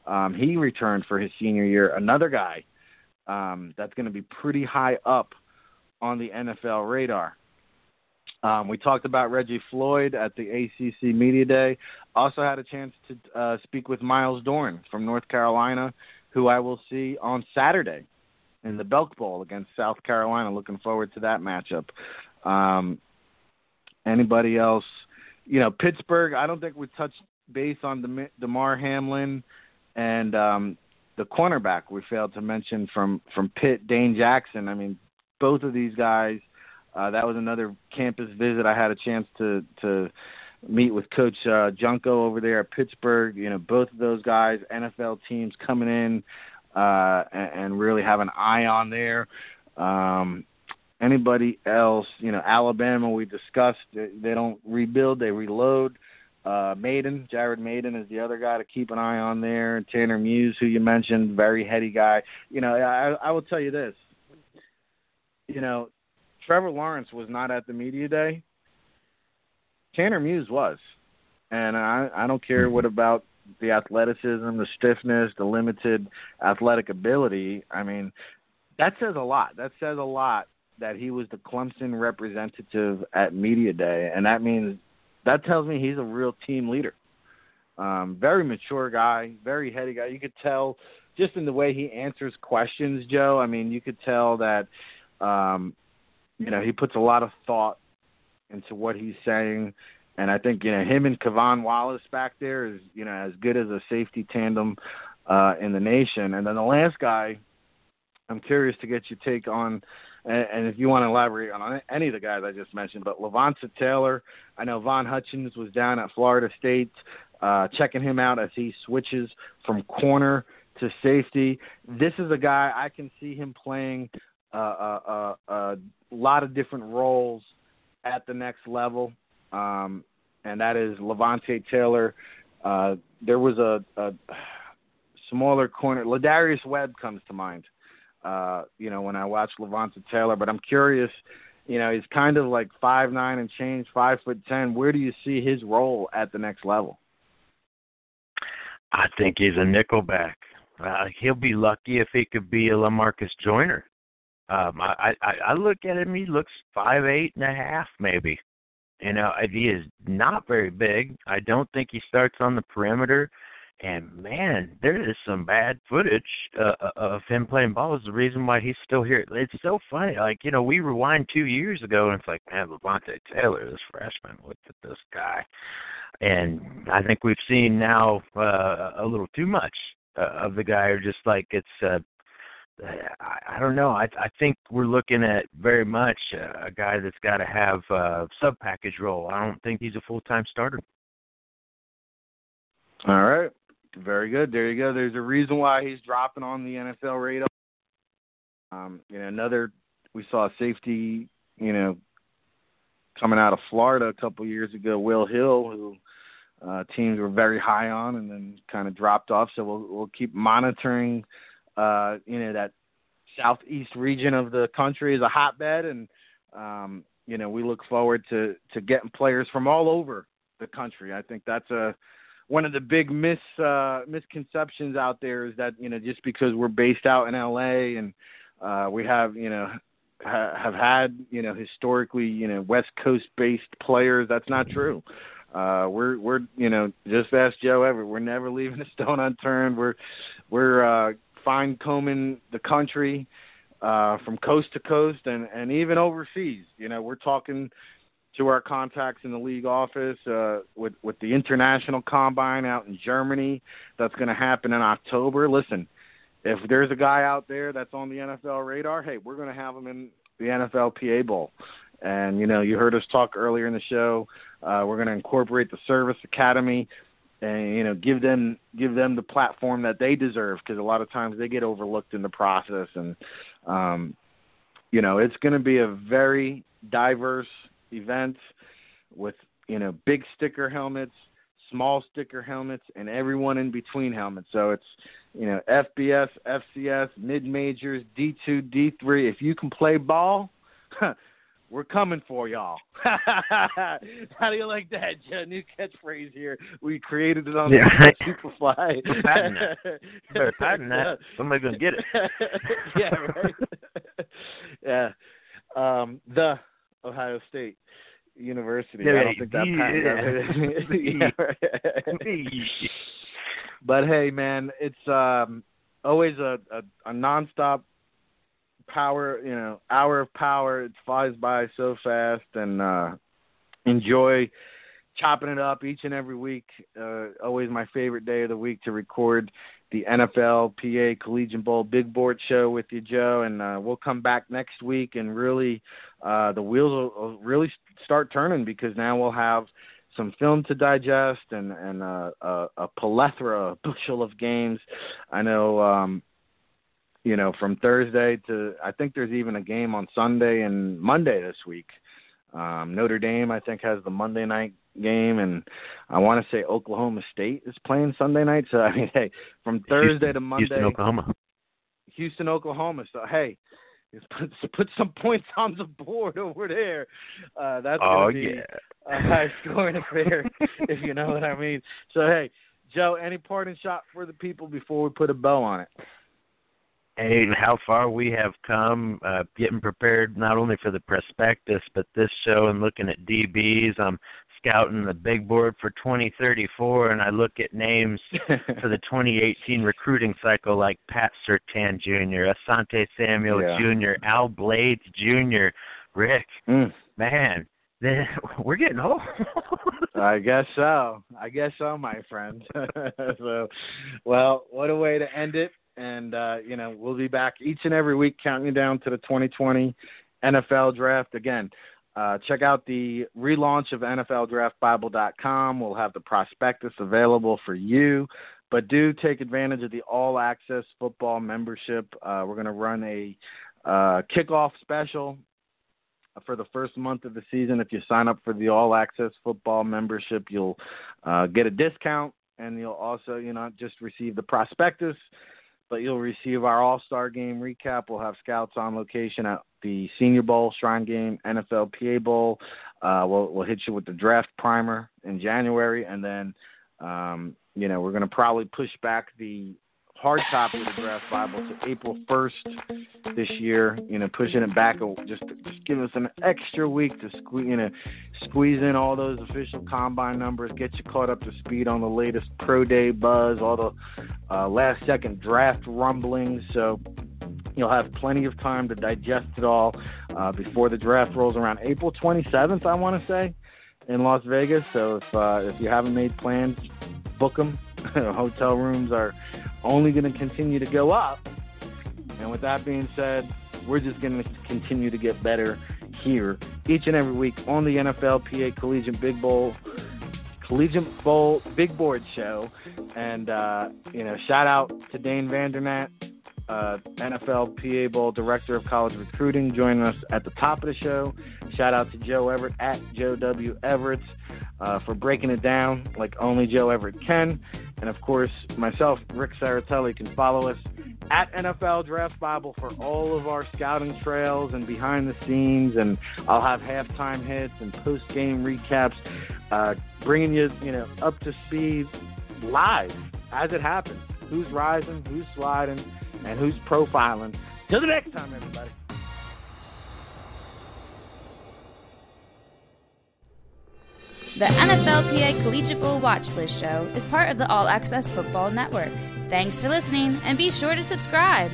Um, he returned for his senior year. Another guy um, that's going to be pretty high up on the NFL radar. Um, we talked about Reggie Floyd at the ACC Media Day. Also had a chance to uh, speak with Myles Dorn from North Carolina, who I will see on Saturday in the Belk Bowl against South Carolina. Looking forward to that matchup. Um, anybody else? You know, Pittsburgh. I don't think we touched base on Dem- Damar Hamlin and um, the cornerback we failed to mention from from Pitt, Dane Jackson. I mean, both of these guys. Uh, that was another campus visit. I had a chance to to meet with Coach uh, Junko over there at Pittsburgh. You know, both of those guys, NFL teams coming in uh, and, and really have an eye on there. Um, anybody else? You know, Alabama. We discussed they don't rebuild; they reload. Uh, Uh, Mayden, Jared Mayden is the other guy to keep an eye on there. Tanner Muse, who you mentioned, very heady guy. You know, I, I will tell you this. You know, Trevor Lawrence was not at the media day. Tanner Muse was, and I I don't care what about the athleticism, the stiffness, the limited athletic ability. I mean, that says a lot. That says a lot that he was the Clemson representative at media day, and that means that tells me he's a real team leader. Um, very mature guy, very heady guy. You could tell just in the way he answers questions, Joe. I mean, you could tell that um, you know he puts a lot of thought into what he's saying, and I think you know him and K'Von Wallace back there is you know as good as a safety tandem uh, in the nation. And then the last guy, I'm curious to get your take on and, and if you want to elaborate on any of the guys I just mentioned, but Levonta Taylor, I know Von Hutchins was down at Florida State, uh, checking him out as he switches from corner to safety. This is a guy I can see him playing uh, a, a, a lot of different roles at the next level, um, and that is Levonta Taylor. Uh, there was a, a smaller corner. Lardarius Webb comes to mind uh, you know, when I watch Levonta Taylor. But I'm curious, you know, he's kind of like five nine and change, five foot ten. Where do you see his role at the next level? I think he's a nickelback. Uh, he'll be lucky if he could be a Lamarcus Joyner. Um, I, I I look at him; he looks five eight and a half, maybe. You know, he is not very big. I don't think he starts on the perimeter. And man, there is some bad footage uh, uh, of him playing ball. Is the reason why he's still here. It's so funny. Like you know, we rewind two years ago, and it's like, man, Levonta Taylor, this freshman, look at this guy. And I think we've seen now uh, a little too much uh, of the guy, or just like it's. Uh, I, I don't know. I I think we're looking at very much uh, a guy that's got to have a sub package role. I don't think he's a full time starter. All right. Very good. There you go. There's a reason why he's dropping on the NFL radar. Um, you know, another we saw safety, you know, coming out of Florida a couple years ago, Will Hill, who uh, teams were very high on and then kind of dropped off. So we'll we'll keep monitoring, uh, you know, that southeast region of the country is a hotbed, and um, you know we look forward to to getting players from all over the country. I think that's a one of the big mis uh, misconceptions out there is that you know just because we're based out in LA and uh, we have you know ha- have had you know historically you know West Coast based players, that's not true. Uh, we're we're you know just ask Joe Everett. We're never leaving a stone unturned. We're we're uh, fine combing the country uh, from coast to coast and and even overseas. You know we're talking to our contacts in the league office uh, with with the international combine out in Germany that's going to happen in October. Listen, if there's a guy out there that's on the NFL radar, hey, we're going to have him in the NFLPA Bowl. And you know, you heard us talk earlier in the show. Uh, we're going to incorporate the Service Academy, and you know, give them give them the platform that they deserve because a lot of times they get overlooked in the process. And um, you know, it's going to be a very diverse events with you know big sticker helmets, small sticker helmets, and everyone in between helmets. So it's you know FBS, FCS, mid majors, D2, D3. If you can play ball. We're coming for y'all. How do you like that, Joe? New catchphrase here. We created it on yeah. the Superfly. patent that. Better patent that. Somebody's gonna get it. yeah, right. yeah. Um, the Ohio State. University. Yeah, I don't think that patent. Yeah. but hey, man, it's um, always a, a a nonstop power. You know, hour of power. It flies by so fast, and uh, enjoy chopping it up each and every week. Uh, always my favorite day of the week to record the NFL PA Collegiate Bowl Big Board Show with you, Joe. And uh, we'll come back next week and really uh, the wheels will, will really start turning because now we'll have some film to digest and and uh, a, a plethora, a bushel of games. I know. Um, you know, from Thursday to I think there's even a game on Sunday and Monday this week. Um, Notre Dame, I think, has the Monday night game, and I want to say Oklahoma State is playing Sunday night. So I mean, hey, from Thursday Houston, to Monday, Houston, Oklahoma. Houston, Oklahoma. So hey, put put some points on the board over there. Uh, that's oh gonna be yeah. a high scoring affair, if you know what I mean. So hey, Joe, any parting shot for the people before we put a bow on it? Hey, how far we have come, uh, getting prepared not only for the prospectus, but this show and looking at DBs. I'm scouting the big board for 2034, and I look at names for the 2018 recruiting cycle like Pat Surtain Jr., Asante Samuel Yeah. Jr., Al Blades Jr., Rick. Mm, Man, then we're getting old. I guess so. I guess so, my friend. so, well, what a way to end it. And uh, you know, we'll be back each and every week counting down to the 2020 NFL draft. Again, uh, check out the relaunch of NFLDraftBible.com. We'll have the prospectus available for you. But do take advantage of the all access football membership. Uh, we're going to run a uh, kickoff special for the first month of the season. If you sign up for the all access football membership, you'll uh, get a discount and you'll also, you know, just receive the prospectus, but you'll receive our all star game recap. We'll have scouts on location at the Senior Bowl, Shrine Game, NFL PA Bowl. Uh, we'll, we'll hit you with the draft primer in January, and then, um, you know, we're going to probably push back the hard copy of the draft Bible to April 1st this year. You know, pushing it back just just give us an extra week to squeeze, you know, squeeze in all those official combine numbers, get you caught up to speed on the latest pro day buzz, all the uh, last second draft rumblings. So you'll have plenty of time to digest it all uh, before the draft rolls around April 27th. I want to say in Las Vegas. So if uh, if you haven't made plans, book them. Hotel rooms are only going to continue to go up. And with that being said, we're just going to continue to get better here each and every week on the NFL PA Collegiate Big Bowl Collegiate Bowl Big Board Show. And uh, you know, shout out to Dane Vandernat, uh, NFL PA Bowl Director of College Recruiting, joining us at the top of the show. Shout out to Joe Everett at Joe W Everett uh, for breaking it down like only Joe Everett can. And of course, myself, Ric Serritella, can follow us at NFL Draft Bible for all of our scouting trails and behind the scenes. And I'll have halftime hits and post game recaps, uh, bringing you, you know, up to speed live as it happens. Who's rising, who's sliding, and who's profiling. Till the next time, everybody. The NFLPA Collegiate Bowl Watch List Show is part of the All Access Football Network. Thanks for listening, and be sure to subscribe.